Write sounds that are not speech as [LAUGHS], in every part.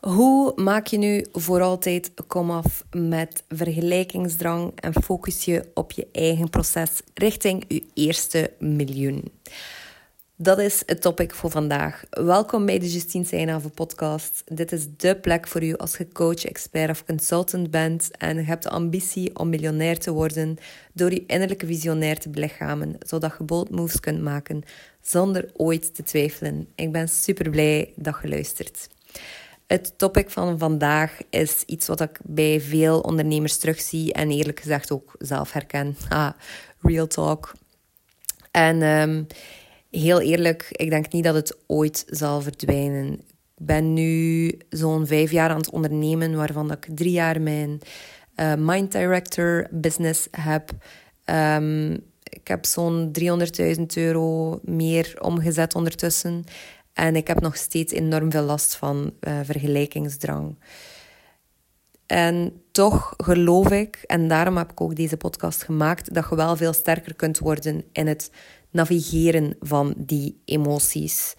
Hoe maak je nu voor altijd komaf met vergelijkingsdrang en focus je op je eigen proces richting je eerste miljoen? Dat is het topic voor vandaag. Welkom bij de Justine Seinave podcast. Dit is de plek voor u als je coach, expert of consultant bent en je hebt de ambitie om miljonair te worden door je innerlijke visionair te belichamen, zodat je bold moves kunt maken zonder ooit te twijfelen. Ik ben super blij dat je luistert. Het topic van vandaag is iets wat ik bij veel ondernemers terugzie en eerlijk gezegd ook zelf herken. Ah, real talk. En um, heel eerlijk, ik denk niet dat het ooit zal verdwijnen. Ik ben nu zo'n vijf jaar aan het ondernemen, waarvan ik drie jaar mijn uh, Mind Director business heb. Um, ik heb zo'n 300.000 euro meer omgezet ondertussen. En ik heb nog steeds enorm veel last van uh, vergelijkingsdrang. En toch geloof ik, en daarom heb ik ook deze podcast gemaakt, dat je wel veel sterker kunt worden in het navigeren van die emoties.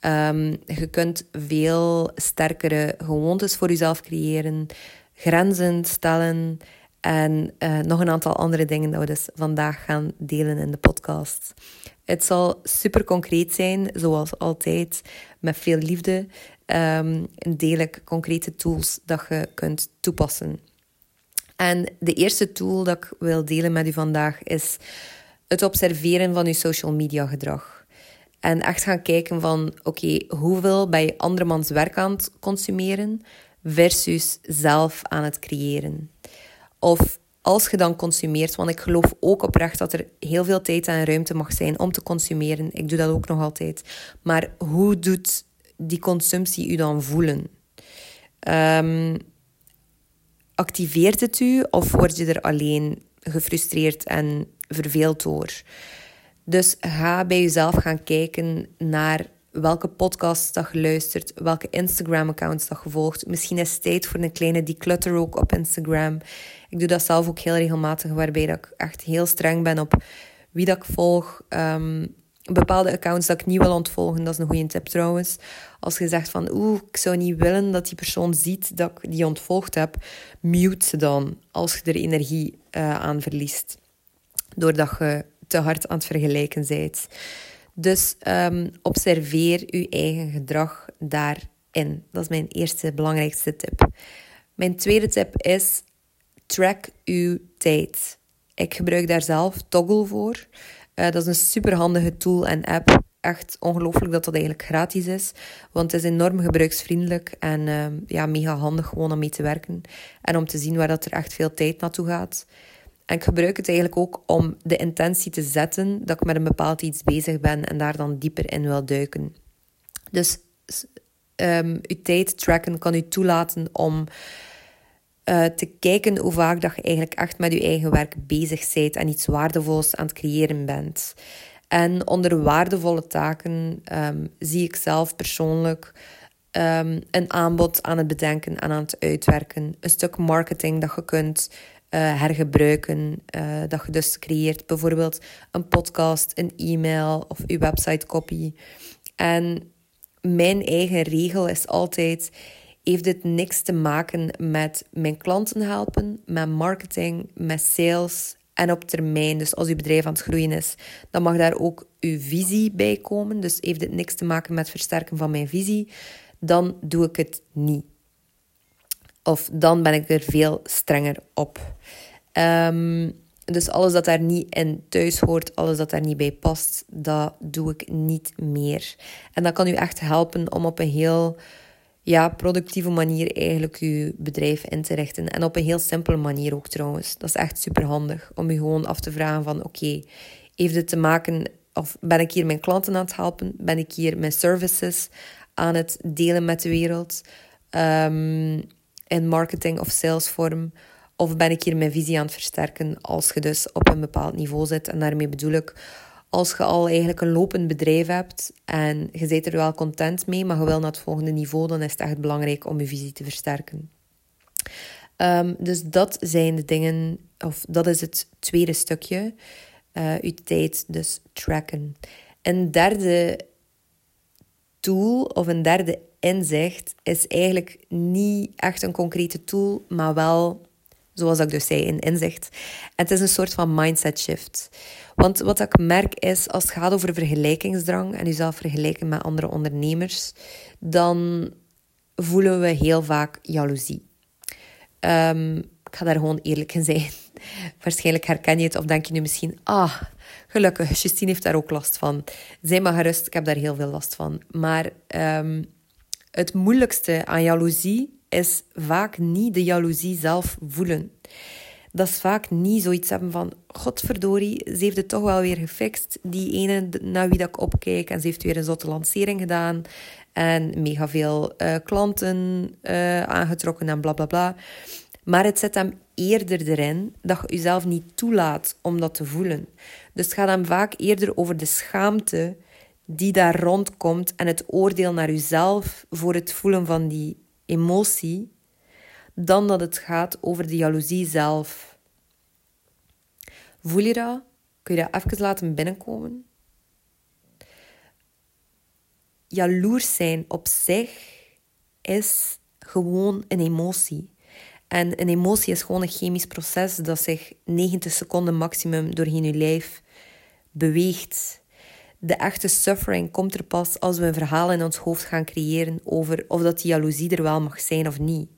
Um, je kunt veel sterkere gewoontes voor jezelf creëren, grenzen stellen en uh, nog een aantal andere dingen dat we dus vandaag gaan delen in de podcast. Het zal super concreet zijn, zoals altijd, met veel liefde. Um, deel ik concrete tools dat je kunt toepassen. En de eerste tool dat ik wil delen met u vandaag is het observeren van je social media gedrag. En echt gaan kijken van, oké, hoeveel ben je andermans werk aan het consumeren versus zelf aan het creëren. Of als je dan consumeert, want ik geloof ook oprecht dat er heel veel tijd en ruimte mag zijn om te consumeren. Ik doe dat ook nog altijd. Maar hoe doet die consumptie u dan voelen? Um, activeert het u of word je er alleen gefrustreerd en verveeld door? Dus ga bij jezelf gaan kijken naar welke podcasts dat je luistert, welke Instagram-accounts dat je volgt. Misschien is het tijd voor een kleine declutter ook op Instagram. Ik doe dat zelf ook heel regelmatig, waarbij dat ik echt heel streng ben op wie dat ik volg. Um, bepaalde accounts dat ik niet wil ontvolgen, dat is een goede tip trouwens. Als je zegt van, oeh, ik zou niet willen dat die persoon ziet dat ik die ontvolgd heb, mute ze dan als je er energie uh, aan verliest. Doordat je te hard aan het vergelijken bent. Dus um, observeer je eigen gedrag daarin. Dat is mijn eerste belangrijkste tip. Mijn tweede tip is track uw tijd. Ik gebruik daar zelf Toggle voor. Uh, dat is een superhandige tool en app. Echt ongelooflijk dat dat eigenlijk gratis is. Want het is enorm gebruiksvriendelijk en uh, ja, mega handig gewoon om mee te werken. En om te zien waar dat er echt veel tijd naartoe gaat. En ik gebruik het eigenlijk ook om de intentie te zetten dat ik met een bepaald iets bezig ben en daar dan dieper in wil duiken. Dus um, uw tijd tracken kan u toelaten om uh, te kijken hoe vaak dat je eigenlijk echt met je eigen werk bezig bent en iets waardevols aan het creëren bent. En onder waardevolle taken um, zie ik zelf persoonlijk um, een aanbod aan het bedenken en aan het uitwerken. Een stuk marketing dat je kunt uh, hergebruiken. Uh, dat je dus creëert bijvoorbeeld een podcast, een e-mail of je website copy. En mijn eigen regel is altijd: heeft dit niks te maken met mijn klanten helpen, met marketing, met sales en op termijn. Dus als uw bedrijf aan het groeien is, dan mag daar ook uw visie bij komen. Dus heeft dit niks te maken met versterken van mijn visie, dan doe ik het niet. Of dan ben ik er veel strenger op. Um, dus alles dat daar niet in thuis hoort, alles dat daar niet bij past, dat doe ik niet meer. En dat kan u echt helpen om op een heel ja, productieve manier eigenlijk uw bedrijf in te richten. En op een heel simpele manier ook trouwens. Dat is echt super handig om u gewoon af te vragen van oké, okay, heeft het te maken of ben ik hier mijn klanten aan het helpen? Ben ik hier mijn services aan het delen met de wereld? Um, in marketing of salesvorm? Of ben ik hier mijn visie aan het versterken als je dus op een bepaald niveau zit? En daarmee bedoel ik, als je al eigenlijk een lopend bedrijf hebt en je zit er wel content mee, maar je wil naar het volgende niveau, dan is het echt belangrijk om je visie te versterken. Um, dus dat zijn de dingen, of dat is het tweede stukje. Uh, je tijd dus tracken. Een derde tool of een derde inzicht is eigenlijk niet echt een concrete tool, maar wel, zoals ik dus zei, een inzicht. Het is een soort van mindset shift. Want wat ik merk is, als het gaat over vergelijkingsdrang en jezelf vergelijken met andere ondernemers, dan voelen we heel vaak jaloezie. Um, ik ga daar gewoon eerlijk in zijn. [LAUGHS] Waarschijnlijk herken je het of denk je nu misschien, ah, gelukkig, Justine heeft daar ook last van. Zij maar gerust, ik heb daar heel veel last van. Maar um, het moeilijkste aan jaloezie is vaak niet de jaloezie zelf voelen. Dat is vaak niet zoiets hebben van, godverdorie, ze heeft het toch wel weer gefixt. Die ene naar wie dat ik opkijk en ze heeft weer een zotte lancering gedaan. En mega veel uh, klanten uh, aangetrokken en bla bla bla. Maar het zit hem eerder erin dat je jezelf niet toelaat om dat te voelen. Dus het gaat hem vaak eerder over de schaamte die daar rondkomt en het oordeel naar jezelf voor het voelen van die emotie, dan dat het gaat over de jaloezie zelf. Voel je dat? Kun je dat even laten binnenkomen? Jaloers zijn op zich is gewoon een emotie. En een emotie is gewoon een chemisch proces dat zich 90 seconden maximum doorheen je lijf beweegt. De echte suffering komt er pas als we een verhaal in ons hoofd gaan creëren over of dat die jaloezie er wel mag zijn of niet.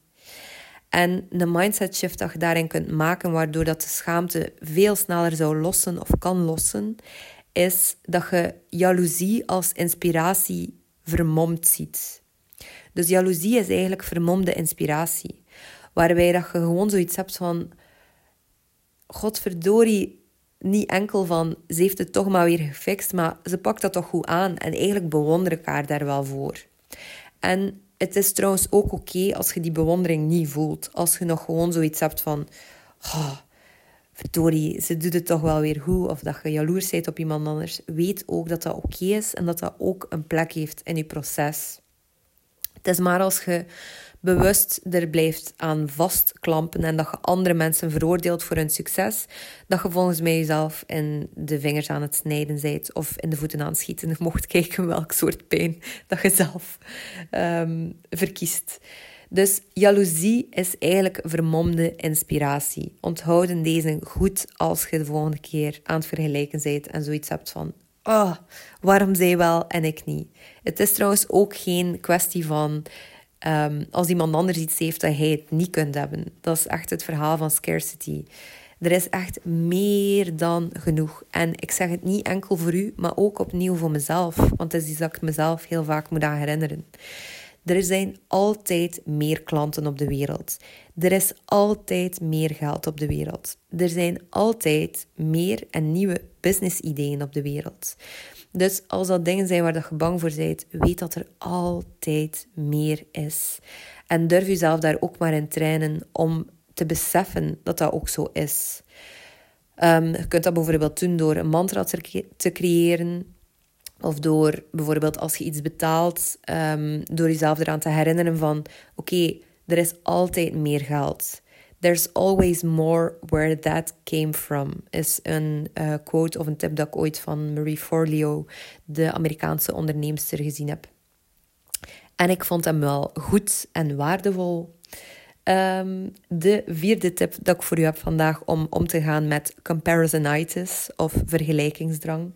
En de mindset shift dat je daarin kunt maken, waardoor dat de schaamte veel sneller zou lossen of kan lossen, is dat je jaloezie als inspiratie vermomd ziet. Dus jaloezie is eigenlijk vermomde inspiratie. Waarbij dat je gewoon zoiets hebt van... Godverdorie, niet enkel van... Ze heeft het toch maar weer gefixt, maar ze pakt dat toch goed aan. En eigenlijk bewonder ik haar daar wel voor. En het is trouwens ook oké als je die bewondering niet voelt. Als je nog gewoon zoiets hebt van... Oh, verdorie, ze doet het toch wel weer goed. Of dat je jaloers bent op iemand anders. Weet ook dat dat oké is en dat dat ook een plek heeft in je proces. Het is maar als je bewust er blijft aan vastklampen en dat je andere mensen veroordeelt voor hun succes, dat je volgens mij jezelf in de vingers aan het snijden bent of in de voeten aan het schieten. [LAUGHS] Mocht kijken welk soort pijn dat je zelf um, verkiest. Dus jaloezie is eigenlijk vermomde inspiratie. Onthouden deze goed als je de volgende keer aan het vergelijken bent en zoiets hebt van oh, waarom zij wel en ik niet? Het is trouwens ook geen kwestie van um, als iemand anders iets heeft dat hij het niet kunt hebben. Dat is echt het verhaal van scarcity. Er is echt meer dan genoeg. En ik zeg het niet enkel voor u, maar ook opnieuw voor mezelf. Want het is iets dat ik mezelf heel vaak moet aan herinneren. Er zijn altijd meer klanten op de wereld. Er is altijd meer geld op de wereld. Er zijn altijd meer en nieuwe business-ideeën op de wereld. Dus als dat dingen zijn waar je bang voor bent, weet dat er altijd meer is. En durf jezelf daar ook maar in trainen om te beseffen dat dat ook zo is. Um, je kunt dat bijvoorbeeld doen door een mantra te creëren. Of door bijvoorbeeld als je iets betaalt, um, door jezelf eraan te herinneren van... Oké, er is altijd meer geld. There's always more where that came from, is een uh, quote of een tip dat ik ooit van Marie Forleo, de Amerikaanse onderneemster, gezien heb. En ik vond hem wel goed en waardevol. Um, de vierde tip dat ik voor u heb vandaag om om te gaan met comparisonitis of vergelijkingsdrang,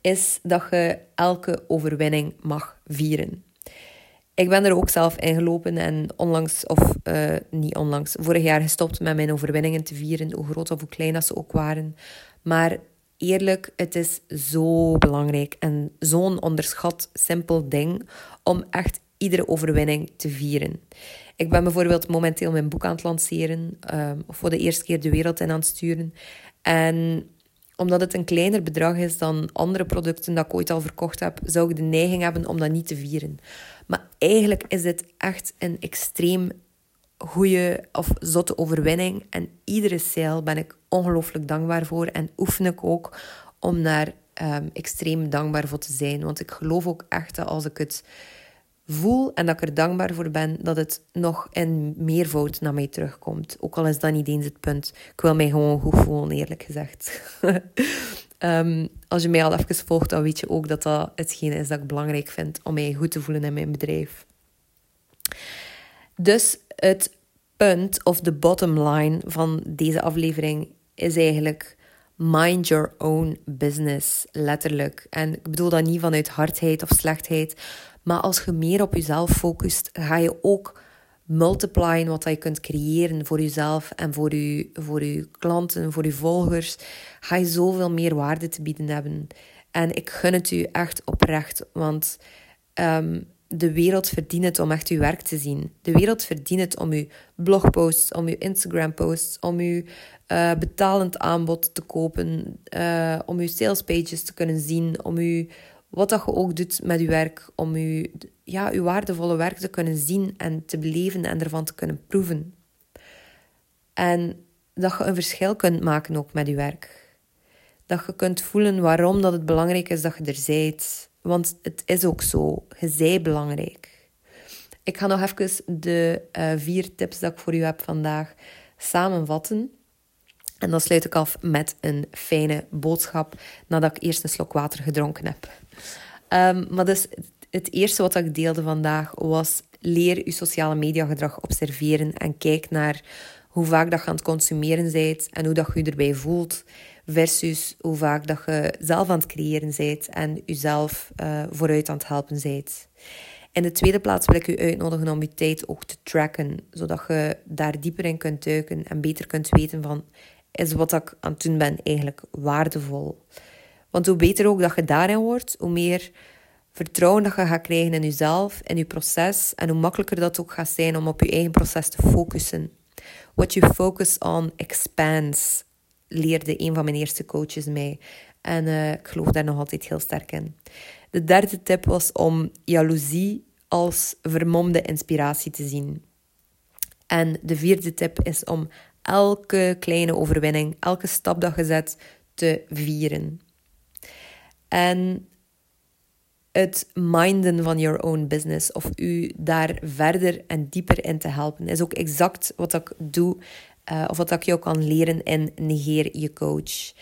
is dat je elke overwinning mag vieren. Ik ben er ook zelf in gelopen en onlangs, of uh, niet onlangs, vorig jaar gestopt met mijn overwinningen te vieren, hoe groot of hoe klein dat ze ook waren. Maar eerlijk, het is zo belangrijk en zo'n onderschat simpel ding om echt iedere overwinning te vieren. Ik ben bijvoorbeeld momenteel mijn boek aan het lanceren, uh, of voor de eerste keer de wereld in aan het sturen. En omdat het een kleiner bedrag is dan andere producten dat ik ooit al verkocht heb, zou ik de neiging hebben om dat niet te vieren. Maar eigenlijk is dit echt een extreem goede of zotte overwinning. En iedere sale ben ik ongelooflijk dankbaar voor. En oefen ik ook om daar um, extreem dankbaar voor te zijn. Want ik geloof ook echt dat als ik het voel en dat ik er dankbaar voor ben, dat het nog in meervoud naar mij terugkomt. Ook al is dat niet eens het punt. Ik wil mij gewoon goed voelen, eerlijk gezegd. um, [LAUGHS] als je mij al even volgt, dan weet je ook dat dat hetgene is dat ik belangrijk vind om mij goed te voelen in mijn bedrijf. Dus het punt of de bottom line van deze aflevering is eigenlijk mind your own business, letterlijk. En ik bedoel dat niet vanuit hardheid of slechtheid, maar als je meer op jezelf focust, ga je ook multiplyen wat je kunt creëren voor jezelf en voor je, voor je klanten, voor je volgers. Ga je zoveel meer waarde te bieden hebben. En ik gun het u echt oprecht, want um, de wereld verdient het om echt uw werk te zien. De wereld verdient het om uw blogposts, om uw Instagram-posts, om uw uh, betalend aanbod te kopen, uh, om uw salespages te kunnen zien, om uw, wat dat je ook doet met uw werk, om uw, ja, uw waardevolle werk te kunnen zien en te beleven en ervan te kunnen proeven. En dat je een verschil kunt maken ook met uw werk. Dat je kunt voelen waarom dat het belangrijk is dat je er zijt want het is ook zo. Je zij belangrijk. Ik ga nog even de uh, vier tips dat ik voor u heb vandaag samenvatten. En dan sluit ik af met een fijne boodschap nadat ik eerst een slok water gedronken heb. Um, maar dus het eerste wat ik deelde vandaag was leer je sociale media gedrag observeren en kijk naar hoe vaak dat je aan het consumeren bent en hoe dat je erbij voelt versus hoe vaak dat je zelf aan het creëren bent en jezelf uh, vooruit aan het helpen bent. In de tweede plaats wil ik u uitnodigen om je tijd ook te tracken, zodat je daar dieper in kunt duiken en beter kunt weten van, is wat ik aan het doen ben eigenlijk waardevol? Want hoe beter ook dat je daarin wordt, hoe meer vertrouwen dat je gaat krijgen in jezelf, in je proces, en hoe makkelijker dat ook gaat zijn om op je eigen proces te focussen. What you focus on expands leerde een van mijn eerste coaches mij. En uh, ik geloof daar nog altijd heel sterk in. De derde tip was om jaloezie als vermomde inspiratie te zien. En de vierde tip is om elke kleine overwinning, elke stap dat je zet, te vieren. En het minden van your own business of u daar verder en dieper in te helpen, is ook exact wat ik doe uh, of wat ik jou kan leren in Negeer je coach.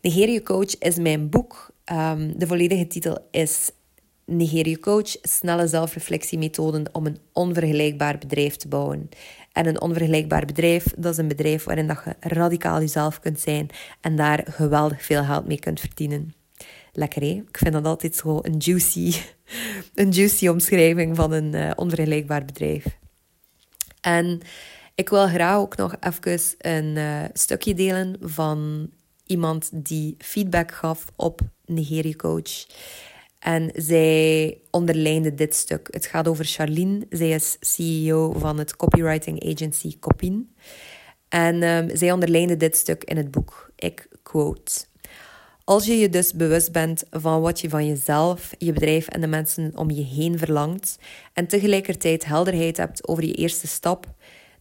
Negeer je coach is mijn boek. Um, de volledige titel is Negeer je coach, snelle zelfreflectiemethoden om een onvergelijkbaar bedrijf te bouwen. En een onvergelijkbaar bedrijf, dat is een bedrijf waarin dat je radicaal jezelf kunt zijn en daar geweldig veel geld mee kunt verdienen. Lekker hè? Ik vind dat altijd zo een juicy, [LAUGHS] een juicy omschrijving van een uh, onvergelijkbaar bedrijf. En ik wil graag ook nog even een uh, stukje delen van iemand die feedback gaf op Nigeria Coach. En zij onderlijnde dit stuk. Het gaat over Charlene. Zij is CEO van het copywriting agency Copin. En um, zij onderlijnde dit stuk in het boek. Ik quote. Als je je dus bewust bent van wat je van jezelf, je bedrijf en de mensen om je heen verlangt, en tegelijkertijd helderheid hebt over je eerste stap,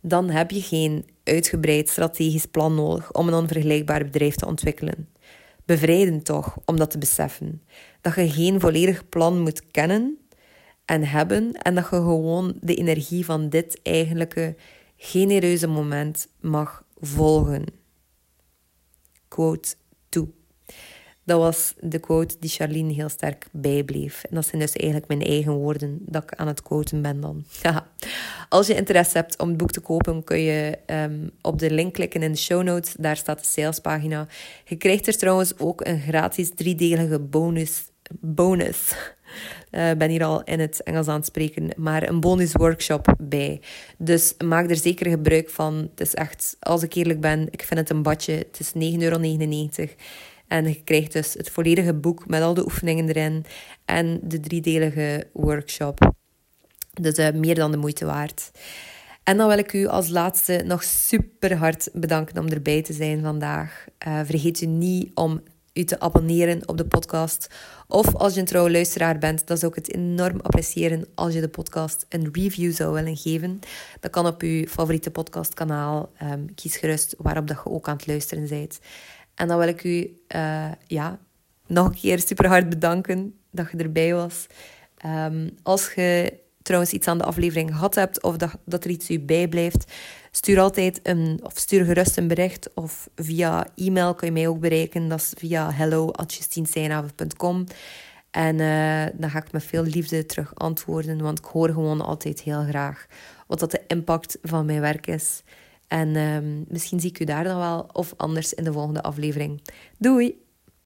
dan heb je geen uitgebreid strategisch plan nodig om een onvergelijkbaar bedrijf te ontwikkelen. Bevrijdend toch om dat te beseffen. Dat je geen volledig plan moet kennen en hebben en dat je gewoon de energie van dit eigenlijke genereuze moment mag volgen. Quote toe. Dat was de quote die Charlene heel sterk bijbleef. En dat zijn dus eigenlijk mijn eigen woorden dat ik aan het quoten ben dan. [LAUGHS] Als je interesse hebt om het boek te kopen, kun je um, op de link klikken in de show notes. Daar staat de salespagina. Je krijgt er trouwens ook een gratis driedelige bonus. bonus. Ik [LAUGHS] uh, ben hier al in het Engels aan het spreken, maar een bonus workshop bij. Dus maak er zeker gebruik van. Het is echt, als ik eerlijk ben, ik vind het een badje. Het is 9,99 euro. En je krijgt dus het volledige boek met al de oefeningen erin en de driedelige workshop. Dus uh, meer dan de moeite waard. En dan wil ik u als laatste nog super hard bedanken om erbij te zijn vandaag. Uh, vergeet u niet om u te abonneren op de podcast. Of als je een trouwe luisteraar bent, dan zou ik het enorm appreciëren als je de podcast een review zou willen geven. Dat kan op uw favoriete podcastkanaal. Um, kies gerust waarop dat je ook aan het luisteren bent. En dan wil ik u uh, ja, nog een keer super hard bedanken dat je erbij was. Um, als je trouwens iets aan de aflevering gehad hebt of dat, dat er iets u bijblijft, stuur altijd een, of stuur gerust een bericht of via e-mail kun je mij ook bereiken. Dat is via hello.justienseinhaven.com. En uh, dan ga ik met veel liefde terug antwoorden, want ik hoor gewoon altijd heel graag wat dat de impact van mijn werk is. En uh, misschien zie ik u daar dan wel of anders in de volgende aflevering. Doei!